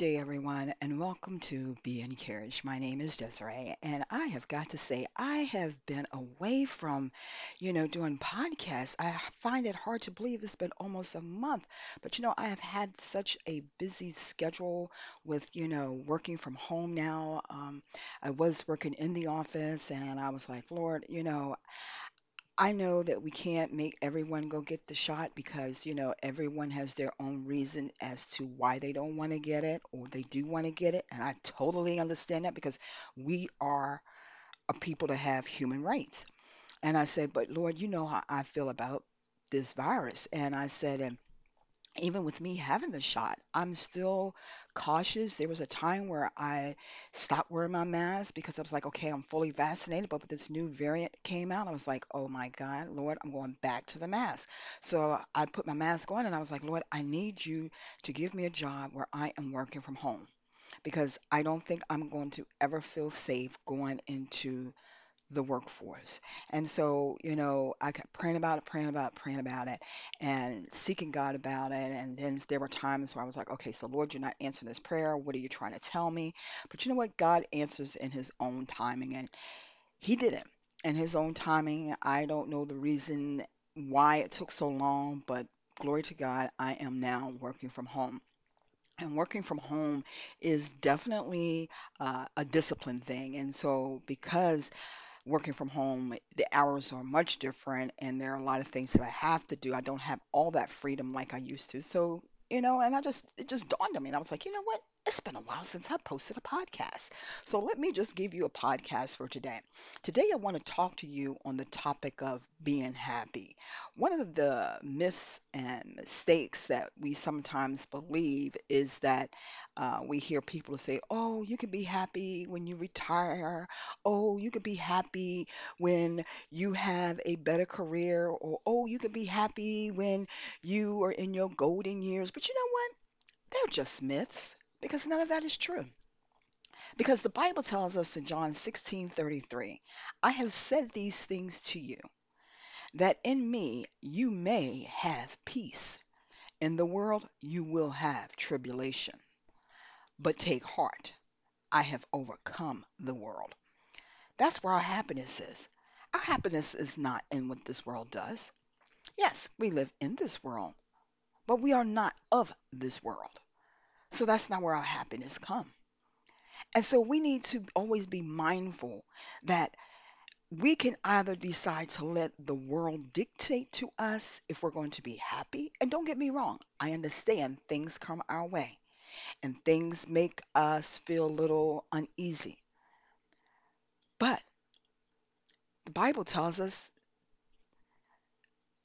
Day, everyone, and welcome to Be Encouraged. My name is Desiree, and I have got to say, I have been away from, you know, doing podcasts. I find it hard to believe it's been almost a month, but you know, I have had such a busy schedule with, you know, working from home now. Um, I was working in the office, and I was like, Lord, you know, I know that we can't make everyone go get the shot because, you know, everyone has their own reason as to why they don't want to get it or they do want to get it. And I totally understand that because we are a people that have human rights. And I said, but Lord, you know how I feel about this virus. And I said, and even with me having the shot, I'm still cautious. There was a time where I stopped wearing my mask because I was like, okay, I'm fully vaccinated. But with this new variant came out, I was like, oh my God, Lord, I'm going back to the mask. So I put my mask on and I was like, Lord, I need you to give me a job where I am working from home because I don't think I'm going to ever feel safe going into the workforce. And so, you know, I kept praying about it, praying about it, praying about it, and seeking God about it. And then there were times where I was like, okay, so Lord, you're not answering this prayer. What are you trying to tell me? But you know what? God answers in his own timing, and he did it in his own timing. I don't know the reason why it took so long, but glory to God, I am now working from home. And working from home is definitely uh, a discipline thing. And so, because working from home, the hours are much different, and there are a lot of things that I have to do. I don't have all that freedom like I used to. So, you know, and I just, it just dawned on me, and I was like, you know what? It's been a while since I posted a podcast. So let me just give you a podcast for today. Today, I want to talk to you on the topic of being happy. One of the myths and mistakes that we sometimes believe is that uh, we hear people say, oh, you can be happy when you retire oh, you could be happy when you have a better career, or oh, you could be happy when you are in your golden years. But you know what? They're just myths because none of that is true. Because the Bible tells us in John 16:33, I have said these things to you, that in me you may have peace. In the world you will have tribulation. But take heart, I have overcome the world. That's where our happiness is. Our happiness is not in what this world does. Yes, we live in this world, but we are not of this world. So that's not where our happiness comes. And so we need to always be mindful that we can either decide to let the world dictate to us if we're going to be happy. And don't get me wrong, I understand things come our way and things make us feel a little uneasy. But the Bible tells us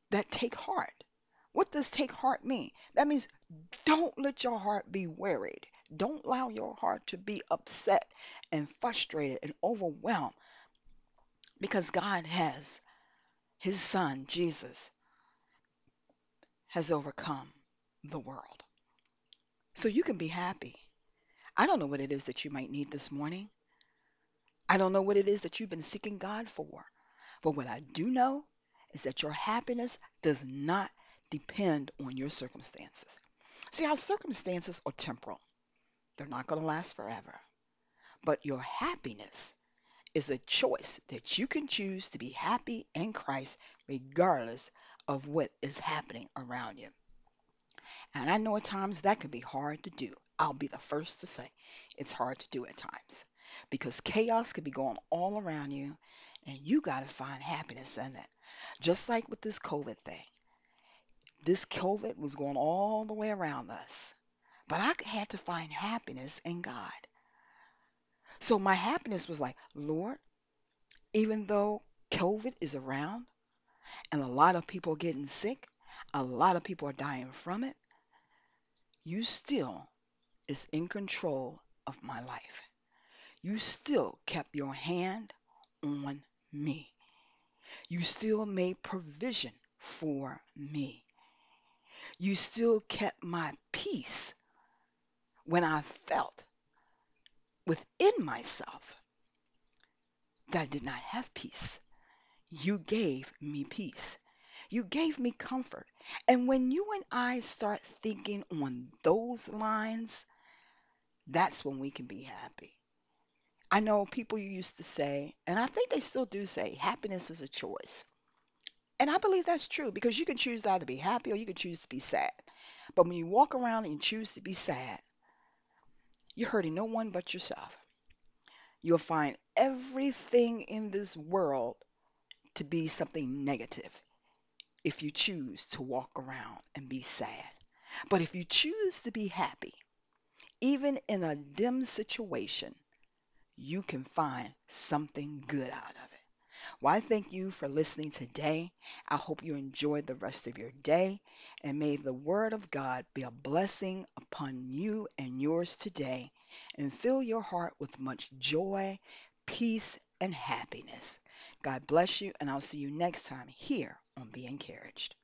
that take heart. What does take heart mean? That means don't let your heart be worried. Don't allow your heart to be upset and frustrated and overwhelmed because God has, His Son, Jesus, has overcome the world. So you can be happy. I don't know what it is that you might need this morning. I don't know what it is that you've been seeking God for. But what I do know is that your happiness does not depend on your circumstances. See, our circumstances are temporal, they're not going to last forever. But your happiness is a choice that you can choose to be happy in Christ regardless of what is happening around you. And I know at times that can be hard to do. I'll be the first to say it's hard to do at times because chaos could be going all around you and you got to find happiness in it. Just like with this COVID thing. This COVID was going all the way around us, but I had to find happiness in God. So my happiness was like, Lord, even though COVID is around and a lot of people are getting sick, a lot of people are dying from it, you still is in control of my life. You still kept your hand on me. You still made provision for me. You still kept my peace when I felt within myself that I did not have peace. You gave me peace. You gave me comfort. And when you and I start thinking on those lines, that's when we can be happy. I know people used to say, and I think they still do say, happiness is a choice. And I believe that's true because you can choose to either be happy or you can choose to be sad. But when you walk around and choose to be sad, you're hurting no one but yourself. You'll find everything in this world to be something negative if you choose to walk around and be sad. But if you choose to be happy, even in a dim situation, you can find something good out of it. Well, I thank you for listening today. I hope you enjoy the rest of your day, and may the Word of God be a blessing upon you and yours today, and fill your heart with much joy, peace, and happiness. God bless you, and I'll see you next time here on Be Encouraged.